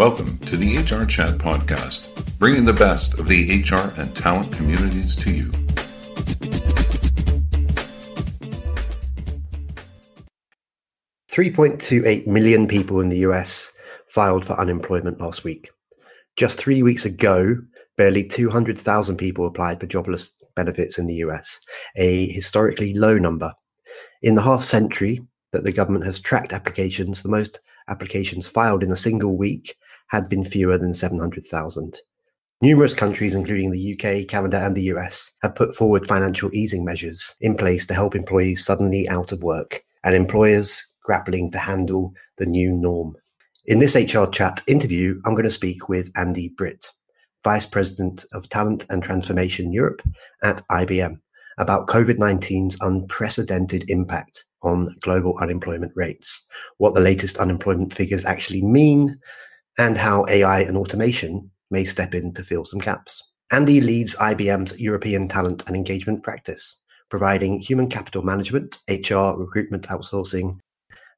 Welcome to the HR Chat Podcast, bringing the best of the HR and talent communities to you. Three point two eight million people in the US filed for unemployment last week. Just three weeks ago, barely 200,000 people applied for jobless benefits in the US, a historically low number. In the half century that the government has tracked applications, the most applications filed in a single week had been fewer than 700,000. Numerous countries, including the UK, Canada, and the US, have put forward financial easing measures in place to help employees suddenly out of work and employers grappling to handle the new norm. In this HR chat interview, I'm going to speak with Andy Britt, Vice President of Talent and Transformation Europe at IBM, about COVID 19's unprecedented impact on global unemployment rates, what the latest unemployment figures actually mean, and how AI and automation may step in to fill some gaps. Andy leads IBM's European talent and engagement practice, providing human capital management, HR, recruitment outsourcing,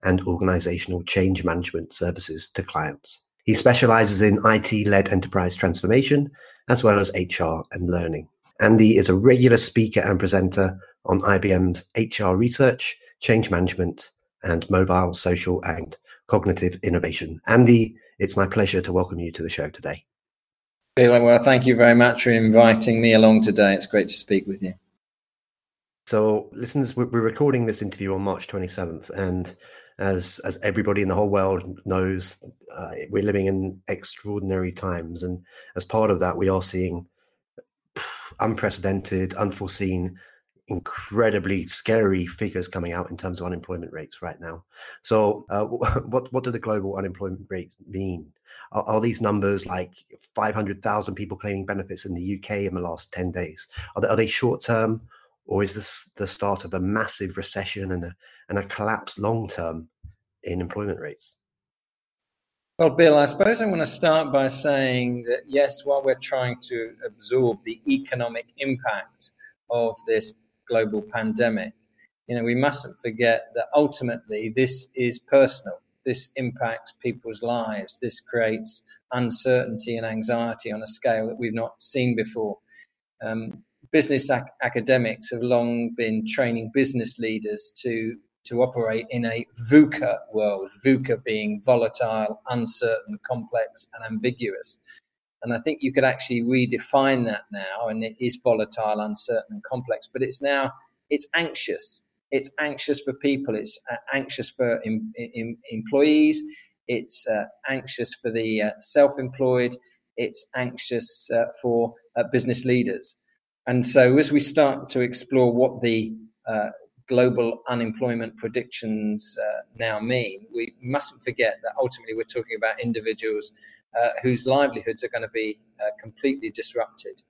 and organizational change management services to clients. He specializes in IT led enterprise transformation, as well as HR and learning. Andy is a regular speaker and presenter on IBM's HR research, change management, and mobile, social, and cognitive innovation. Andy, it's my pleasure to welcome you to the show today. Well, thank you very much for inviting me along today. It's great to speak with you. So, listeners, we're recording this interview on March 27th, and as as everybody in the whole world knows, uh, we're living in extraordinary times, and as part of that, we are seeing unprecedented, unforeseen incredibly scary figures coming out in terms of unemployment rates right now. So, uh, what what do the global unemployment rates mean? Are, are these numbers like five hundred thousand people claiming benefits in the UK in the last ten days? Are they, are they short term, or is this the start of a massive recession and a and a collapse long term in employment rates? Well, Bill, I suppose I want to start by saying that yes, while we're trying to absorb the economic impact of this global pandemic, you know, we mustn't forget that ultimately this is personal. This impacts people's lives. This creates uncertainty and anxiety on a scale that we've not seen before. Um, business ac- academics have long been training business leaders to to operate in a VUCA world, VUCA being volatile, uncertain, complex, and ambiguous. And I think you could actually redefine that now. And it is volatile, uncertain, and complex, but it's now it's anxious. It's anxious for people. It's uh, anxious for in, in, employees. It's uh, anxious for the uh, self-employed. It's anxious uh, for uh, business leaders. And so, as we start to explore what the uh, global unemployment predictions now mean, we mustn't forget that ultimately we're talking about individuals uh, whose livelihoods are going to be uh, completely disrupted.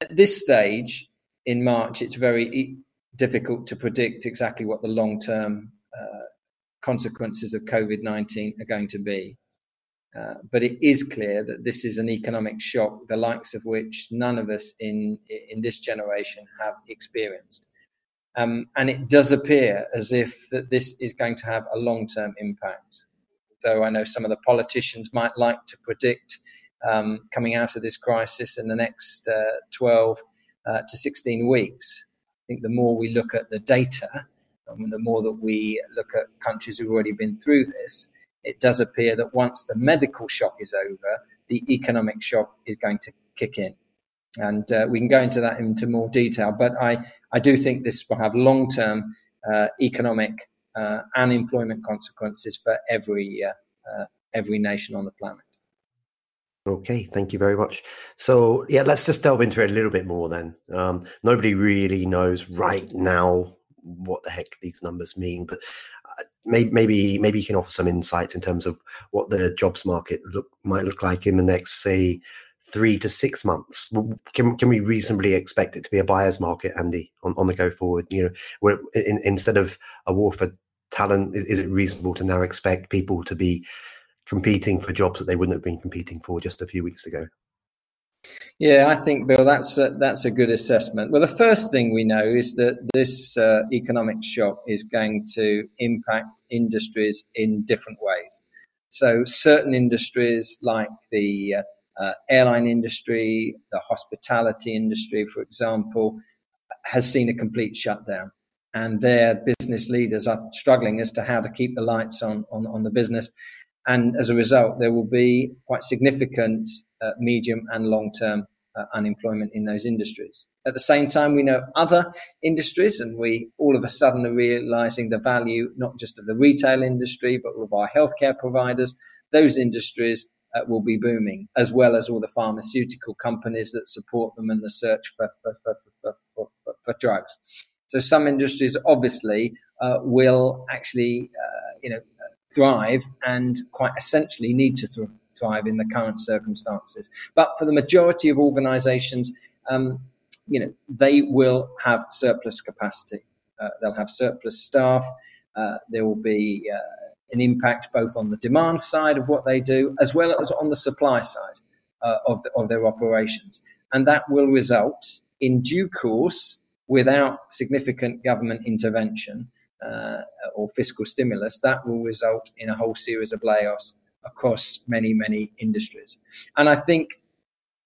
At this stage in March, it's very difficult to predict exactly what the long term uh, consequences of COVID 19 are going to be. Uh, but it is clear that this is an economic shock, the likes of which none of us in, in this generation have experienced. Um, and it does appear as if that this is going to have a long term impact though I know some of the politicians might like to predict um, coming out of this crisis in the next uh, 12 uh, to 16 weeks. I think the more we look at the data, and the more that we look at countries who've already been through this, it does appear that once the medical shock is over, the economic shock is going to kick in. And uh, we can go into that into more detail, but I, I do think this will have long term uh, economic uh, and employment consequences for every uh, uh, every nation on the planet. Okay, thank you very much. So, yeah, let's just delve into it a little bit more then. Um, nobody really knows right now what the heck these numbers mean, but uh, maybe, maybe you can offer some insights in terms of what the jobs market look might look like in the next, say, three to six months. Can can we reasonably expect it to be a buyer's market, Andy, on, on the go forward? You know, in, instead of a war for talent? Is it reasonable to now expect people to be competing for jobs that they wouldn't have been competing for just a few weeks ago? Yeah, I think, Bill, that's a, that's a good assessment. Well, the first thing we know is that this uh, economic shock is going to impact industries in different ways. So certain industries like the uh, uh, airline industry, the hospitality industry, for example, has seen a complete shutdown. And their business leaders are struggling as to how to keep the lights on, on, on the business. And as a result, there will be quite significant uh, medium and long term uh, unemployment in those industries. At the same time, we know other industries, and we all of a sudden are realizing the value not just of the retail industry, but of our healthcare providers. Those industries uh, will be booming, as well as all the pharmaceutical companies that support them in the search for, for, for, for, for, for, for drugs. So some industries obviously uh, will actually, uh, you know, thrive and quite essentially need to th- thrive in the current circumstances. But for the majority of organisations, um, you know, they will have surplus capacity. Uh, they'll have surplus staff. Uh, there will be uh, an impact both on the demand side of what they do as well as on the supply side uh, of, the, of their operations. And that will result in due course, without significant government intervention uh, or fiscal stimulus, that will result in a whole series of layoffs across many, many industries. And I think,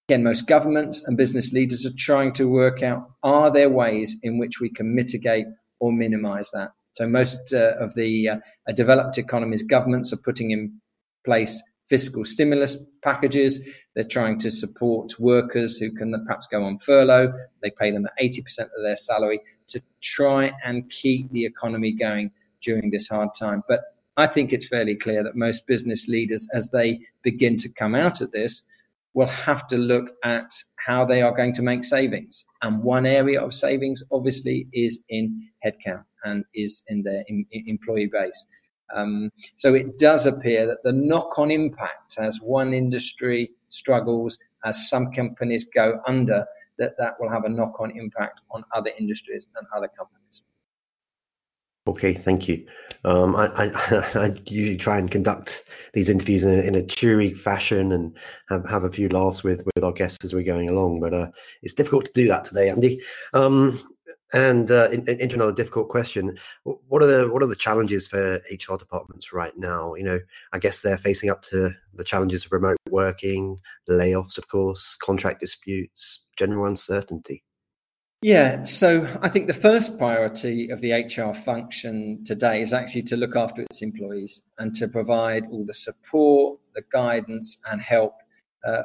again, most governments and business leaders are trying to work out are there ways in which we can mitigate or minimize that? So, most uh, of the uh, developed economies, governments are putting in place fiscal stimulus packages. They're trying to support workers who can perhaps go on furlough. They pay them at 80% of their salary to try and keep the economy going during this hard time. But I think it's fairly clear that most business leaders, as they begin to come out of this, will have to look at how they are going to make savings. And one area of savings, obviously, is in headcount and is in their in employee base. Um, so it does appear that the knock on impact as one industry struggles, as some companies go under, that that will have a knock on impact on other industries and other companies. Okay, thank you. Um, I, I, I, usually try and conduct these interviews in a, in a, cheery fashion and have, have a few laughs with, with our guests as we're going along, but uh, it's difficult to do that today, Andy. Um, and uh, in, in, into another difficult question, what are the what are the challenges for HR departments right now? You know, I guess they're facing up to the challenges of remote working, layoffs, of course, contract disputes, general uncertainty. Yeah, so I think the first priority of the HR function today is actually to look after its employees and to provide all the support, the guidance, and help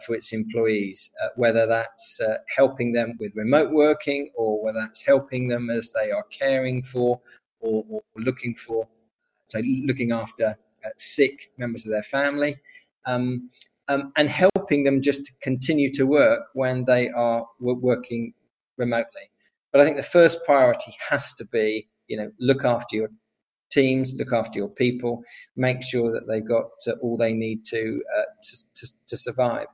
for its employees, uh, whether that's uh, helping them with remote working or whether that's helping them as they are caring for or, or looking for, so looking after uh, sick members of their family. Um, um, and helping them just to continue to work when they are working remotely. But I think the first priority has to be, you know, look after your teams, look after your people, make sure that they've got uh, all they need to, uh, to, to, to survive.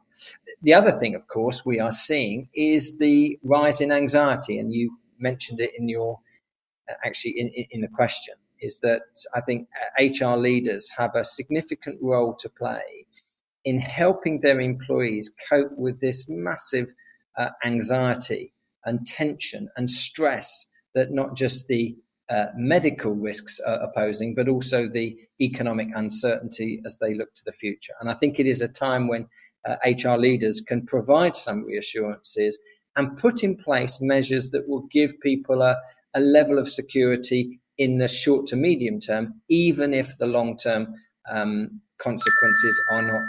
The other thing, of course, we are seeing is the rise in anxiety, and you mentioned it in your uh, actually in, in the question. Is that I think HR uh, leaders have a significant role to play in helping their employees cope with this massive uh, anxiety and tension and stress that not just the uh, medical risks are posing, but also the economic uncertainty as they look to the future. And I think it is a time when uh, HR leaders can provide some reassurances and put in place measures that will give people a, a level of security in the short to medium term, even if the long term um, consequences are not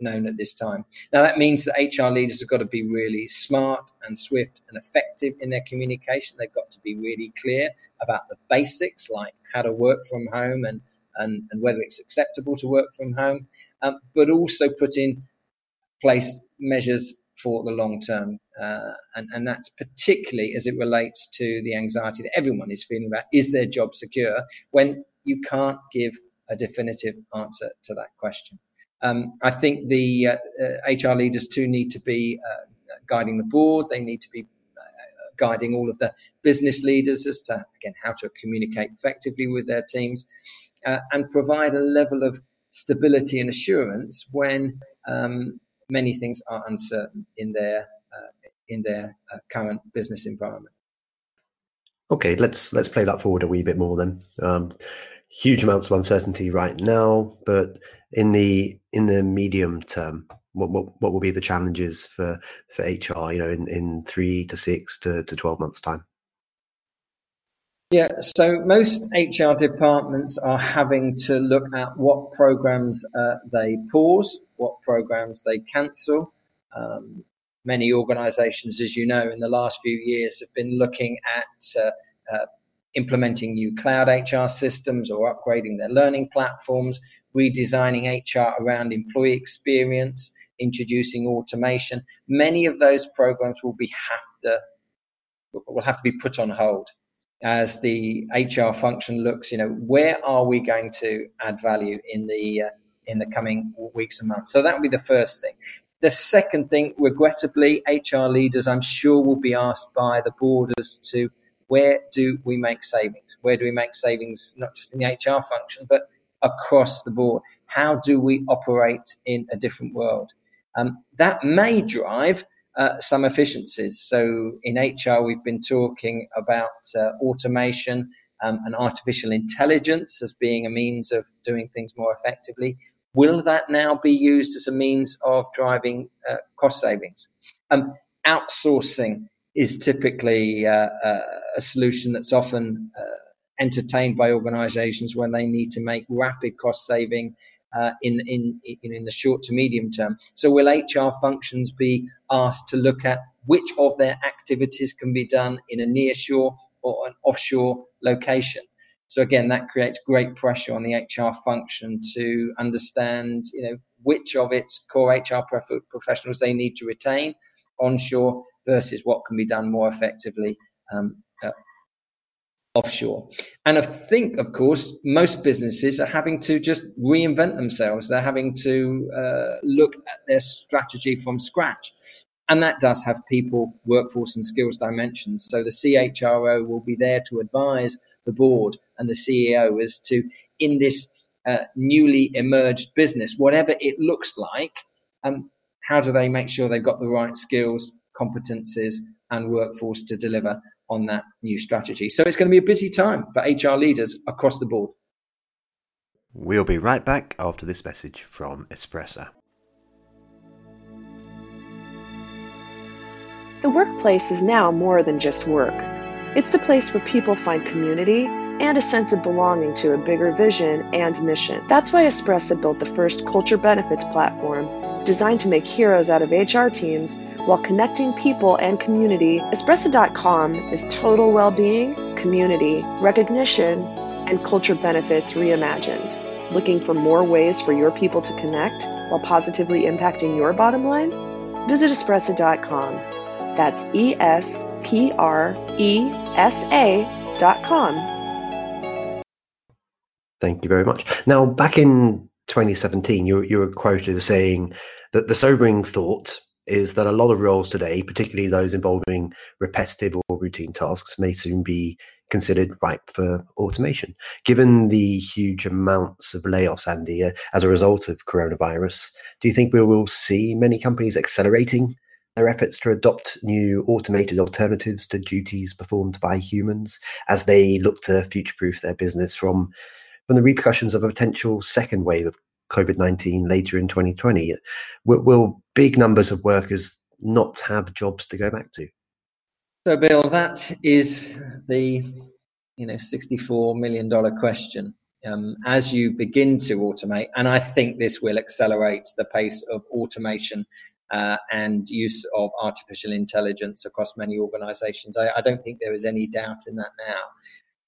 known at this time. Now, that means that HR leaders have got to be really smart and swift and effective in their communication. They've got to be really clear about the basics, like how to work from home and, and, and whether it's acceptable to work from home, um, but also put in place measures for the long term. Uh, and, and that's particularly as it relates to the anxiety that everyone is feeling about is their job secure when you can't give a definitive answer to that question. Um, I think the uh, uh, HR leaders too need to be uh, guiding the board. They need to be uh, guiding all of the business leaders as to again how to communicate effectively with their teams uh, and provide a level of stability and assurance when um, many things are uncertain in their uh, in their current business environment. Okay, let's let's play that forward a wee bit more then. Um, huge amounts of uncertainty right now, but In the in the medium term, what what, what will be the challenges for for HR? You know, in, in three to six to, to twelve months time. Yeah, so most HR departments are having to look at what programs uh, they pause, what programs they cancel. Um, many organizations, as you know, in the last few years have been looking at uh, uh, implementing new cloud HR systems or upgrading their learning platforms, redesigning HR around employee experience, introducing automation. Many of those programs will be have to will have to be put on hold as the HR function looks, you know, where are we going to add value in the uh, in the coming weeks and months? So that would be the first thing. The second thing, regrettably, HR leaders, I'm sure, will be asked by the board as to where do we make savings? Where do we make savings, not just in the HR function, but across the board? How do we operate in a different world? Um, that may drive uh, some efficiencies. So in HR, we've been talking about uh, automation um, and artificial intelligence as being a means of doing things more effectively. Will that now be used as a means of driving uh, cost savings? Um, outsourcing is typically uh, uh, a solution that's often entertained by organizations when they need to make rapid cost saving uh, in, in, in, the short to medium term. So will HR functions be asked to look at which of their activities can be done in a nearshore or an offshore location? So again, that creates great pressure on the HR function to understand, you know, which of its core HR professionals they need to retain onshore versus what can be done more effectively um, uh, offshore. And I think, of course, most businesses are having to just reinvent themselves. They're having to uh, look at their strategy from scratch. And that does have people, workforce, and skills dimensions. So the CHRO will be there to advise the board and the CEO as to, in this uh, newly emerged business, whatever it looks like, um, how do they make sure they've got the right skills, competencies, and workforce to deliver on that new strategy. So it's going to be a busy time for HR leaders across the board. We'll be right back after this message from Espressa. The workplace is now more than just work. It's the place where people find community and a sense of belonging to a bigger vision and mission. That's why Espressa built the first culture benefits platform designed to make heroes out of HR teams while connecting people and community. Espressa.com is total well being, community, recognition, and culture benefits reimagined. Looking for more ways for your people to connect while positively impacting your bottom line? Visit Espressa.com. That's E S P R E S A.com. Thank you very much. Now, back in 2017, you, you were quoted as saying that the sobering thought is that a lot of roles today, particularly those involving repetitive or routine tasks, may soon be considered ripe for automation. Given the huge amounts of layoffs, Andy, uh, as a result of coronavirus, do you think we will see many companies accelerating their efforts to adopt new automated alternatives to duties performed by humans as they look to future proof their business from, from the repercussions of a potential second wave of COVID 19 later in 2020? Will, will big numbers of workers not have jobs to go back to? So, Bill, that is the you know $64 million question. Um, as you begin to automate, and I think this will accelerate the pace of automation uh, and use of artificial intelligence across many organizations. I, I, don't think there is any doubt in that now.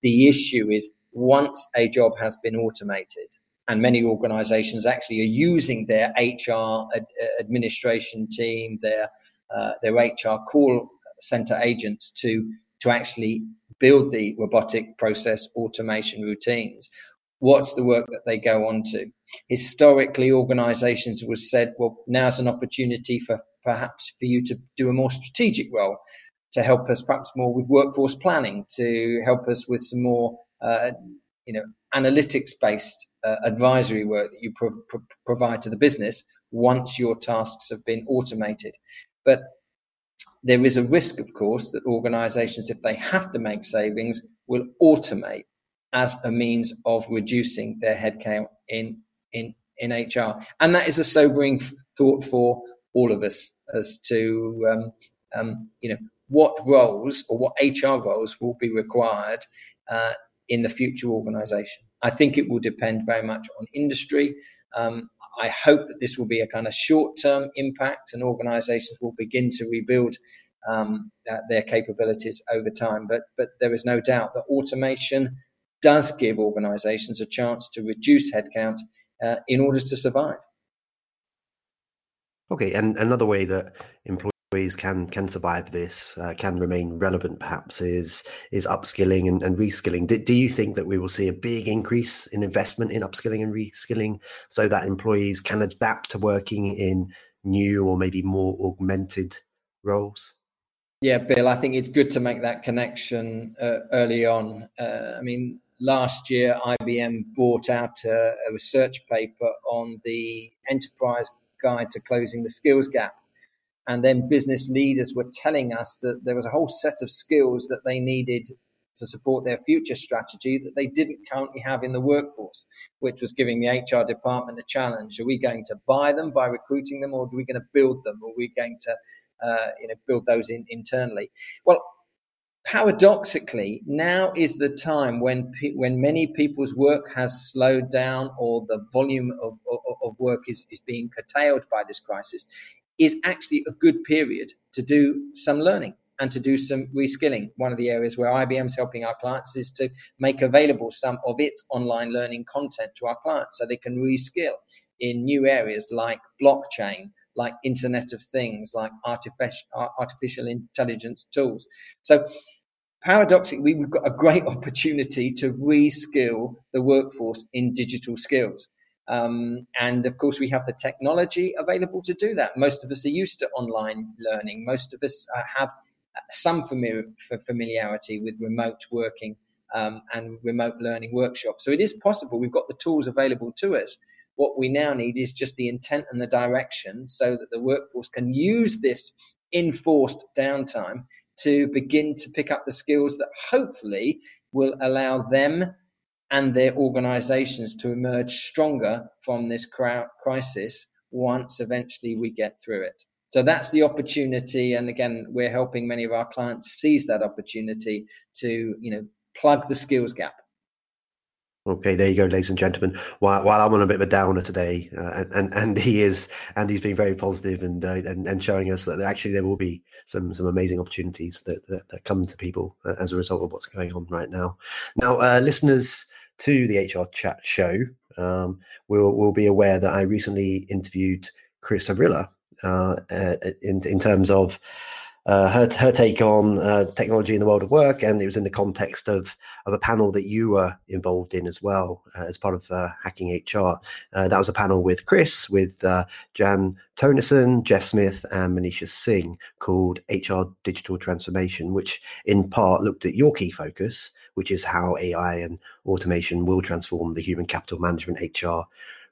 The issue is once a job has been automated, and many organizations actually are using their HR ad- administration team, their uh, their HR call center agents to to actually build the robotic process automation routines. What's the work that they go on to? Historically, organizations was said, well, now's an opportunity for perhaps for you to do a more strategic role to help us perhaps more with workforce planning, to help us with some more, uh, you know, analytics based uh, advisory work that you pro- pro- provide to the business once your tasks have been automated. But there is a risk, of course, that organizations, if they have to make savings, will automate as a means of reducing their headcount in, in, in HR, and that is a sobering thought for all of us as to um, um, you know what roles or what HR roles will be required uh, in the future organisation. I think it will depend very much on industry. Um, I hope that this will be a kind of short term impact and organisations will begin to rebuild um, their capabilities over time. But, but there is no doubt that automation does give organisations a chance to reduce headcount uh, in order to survive. Okay, and another way that employees ways can can survive this, uh, can remain relevant, perhaps is is upskilling and, and reskilling. Do, do, you think that we will see a big increase in investment in upskilling and reskilling so that employees can adapt to working in new or maybe more augmented roles? Yeah, Bill, I think it's good to make that connection uh, early on. Uh, I mean, last year IBM brought out a, a research paper on the enterprise guide to closing the skills gap and then business leaders were telling us that there was a whole set of skills that they needed to support their future strategy that they didn't currently have in the workforce, which was giving the HR department a challenge. Are we going to buy them by recruiting them, or are we going to build them, or are we going to uh, you know, build those in, internally? Well, paradoxically, now is the time when pe- when many people's work has slowed down or the volume of, of, of work is, is being curtailed by this crisis is actually a good period to do some learning and to do some reskilling. One of the areas where IBM's helping our clients is to make available some of its online learning content to our clients so they can reskill in new areas like blockchain, like Internet of Things, like artificial, artificial intelligence tools. So paradoxically, we've got a great opportunity to reskill the workforce in digital skills. Um, and of course, we have the technology available to do that. Most of us are used to online learning. Most of us uh, have some familiar, familiarity with remote working um, and remote learning workshops. So it is possible. We've got the tools available to us. What we now need is just the intent and the direction so that the workforce can use this enforced downtime to begin to pick up the skills that hopefully will allow them and their organizations to emerge stronger from this crisis once eventually we get through it. So that's the opportunity. And again, we're helping many of our clients seize that opportunity to, you know, plug the skills gap. Okay, there you go, ladies and gentlemen. While, while I'm on a bit of a downer today, uh, and and he is, and he's been very positive and, uh, and and showing us that actually there will be some some amazing opportunities that that, that come to people uh, as a result of what's going on right now. Now, uh, listeners, to the HR Chat show, um, will will be aware that I recently interviewed Chris Havrilla uh, uh, in in terms of uh, her her take on uh, technology in the world of work, and it was in the context of of a panel that you were involved in as well uh, as part of uh, Hacking HR. that was a panel with Chris, with Jan Tonison, Jeff Smith, and Manisha Singh called HR Digital Transformation, which in part looked at your key focus which is how AI and automation will transform the human capital management, HR,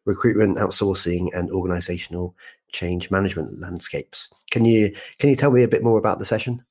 recruitment, outsourcing, and organizational change management landscapes. Can you can you tell me a bit more about the session?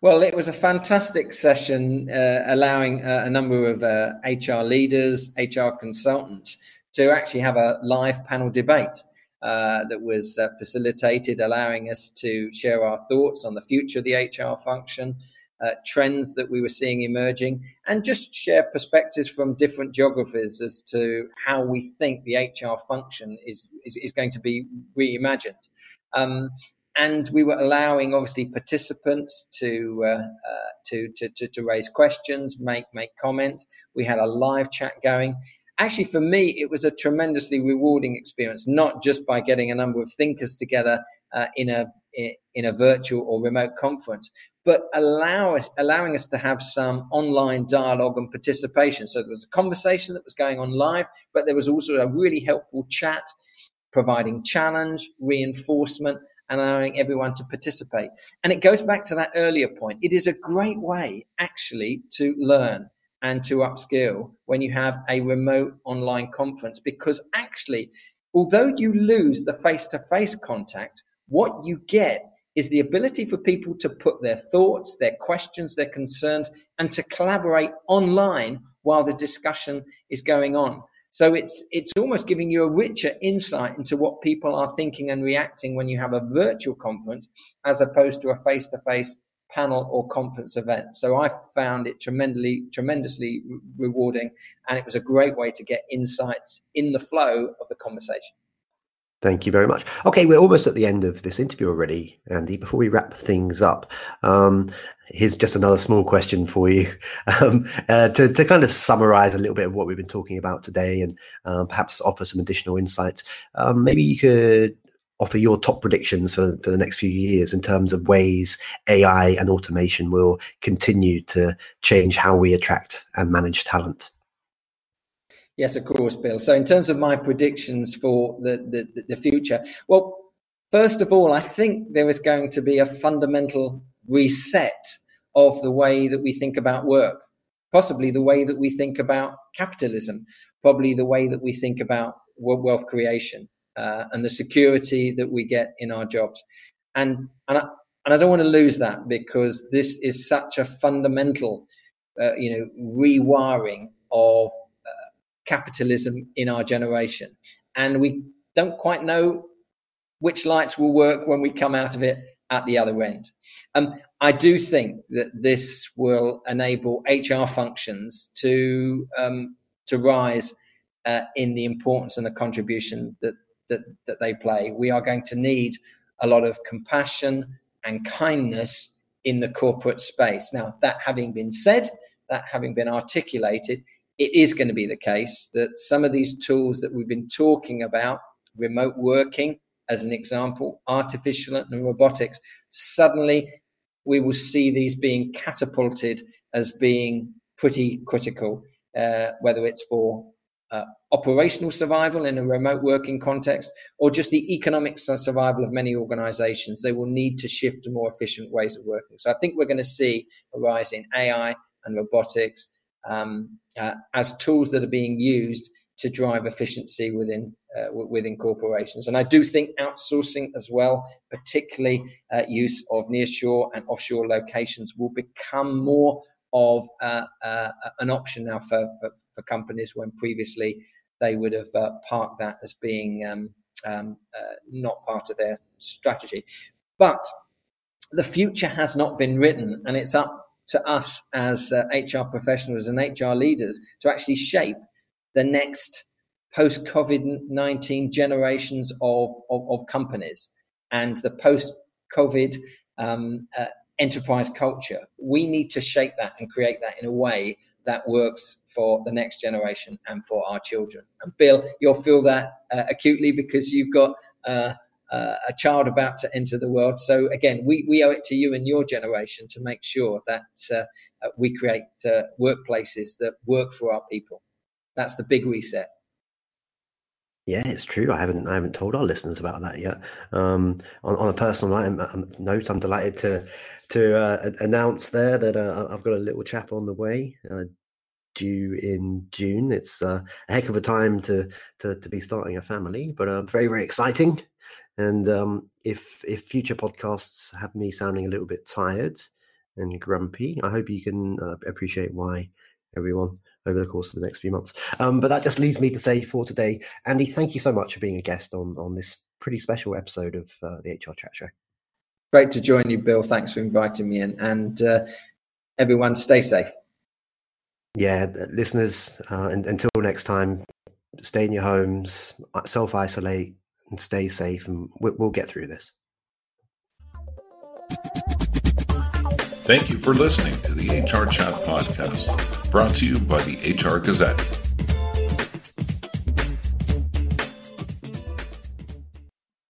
Well, it was a fantastic session, uh, allowing uh, a number of uh, HR leaders, HR consultants to actually have a live panel debate. Uh, that was uh, facilitated, allowing us to share our thoughts on the future of the HR function, uh, trends that we were seeing emerging, and just share perspectives from different geographies as to how we think the HR function is, is, is going to be reimagined. Um, and we were allowing obviously participants to, uh, uh, to, to, to, to raise questions, make, make comments. We had a live chat going actually for me it was a tremendously rewarding experience not just by getting a number of thinkers together uh, in a in a virtual or remote conference but allow us, allowing us to have some online dialogue and participation. So there was a conversation that was going on live but there was also a really helpful chat providing challenge reinforcement and allowing everyone to participate. And it goes back to that earlier point. It is a great way actually to learn and to upskill when you have a remote online conference because actually, although you lose the face to face contact, what you get is the ability for people to put their thoughts, their questions, their concerns, and to collaborate online while the discussion is going on. So it's it's almost giving you a richer insight into what people are thinking and reacting when you have a virtual conference as opposed to a face to face panel or conference event. So I found it tremendously tremendously rewarding, and it was a great way to get insights in the flow of the conversation. Thank you very much. Okay, we're almost at the end of this interview already, Andy. Before we wrap things up, um, here's just another small question for you um, uh, to, to kind of summarize a little bit of what we've been talking about today and uh, perhaps offer some additional insights. Um, maybe you could offer your top predictions for, for the next few years in terms of ways AI and automation will continue to change how we attract and manage talent. Yes, of course, Bill. So, in terms of my predictions for the, the, the future, well, first of all, I think there is going to be a fundamental reset of the way that we think about work, possibly the way that we think about capitalism, probably the way that we think about wealth creation uh, and the security that we get in our jobs. And, and, I, and I don't want to lose that because this is such a fundamental, uh, you know, rewiring of capitalism in our generation. And we don't quite know which lights will work when we come out of it at the other end. Um, I do think that this will enable HR functions to um, to rise uh, in the importance and the contribution that, that that they play. We are going to need a lot of compassion and kindness in the corporate space. Now, that having been said, that having been articulated, it is going to be the case that some of these tools that we've been talking about, remote working as an example, artificial and robotics, suddenly we will see these being catapulted as being pretty critical, uh, whether it's for uh, operational survival in a remote working context or just the economic survival of many organizations. They will need to shift to more efficient ways of working. So I think we're going to see a rise in AI and robotics um, uh, as tools that are being used to drive efficiency within uh, within corporations. And I do think outsourcing as well, particularly uh, use of nearshore and offshore locations, will become more of uh, uh an option now for, for, for, companies when previously they would have uh, parked that as being um, um, uh, not part of their strategy. But the future has not been written, and it's up to us as uh, HR professionals and HR leaders to actually shape the next post COVID 19 generations of, of, of, companies and the post COVID um, uh, enterprise culture. We need to shape that and create that in a way that works for the next generation and for our children. And Bill, you'll feel that uh, acutely because you've got uh, uh, a child about to enter the world. So again, we, we owe it to you and your generation to make sure that uh, uh, we create uh, workplaces that work for our people. That's the big reset. Yeah, it's true. I haven't I haven't told our listeners about that yet. Um, on, on, a personal note, I'm delighted to to uh, announce there that uh, I've got a little chap on the way due in June. It's uh, a heck of a time to, to, to be starting a family, but uh, very very exciting. And um, if if future podcasts have me sounding a little bit tired and grumpy, I hope you can uh, appreciate why everyone over the course of the next few months. Um, but that just leaves me to say for today, Andy, thank you so much for being a guest on on this pretty special episode of uh, the HR Chat Show. Great to join you, Bill. Thanks for inviting me in, and uh, everyone, stay safe. Yeah, listeners, uh, and, until next time, stay in your homes, self isolate, and stay safe, and we'll get through this. Thank you for listening to the HR Chat Podcast, brought to you by the HR Gazette.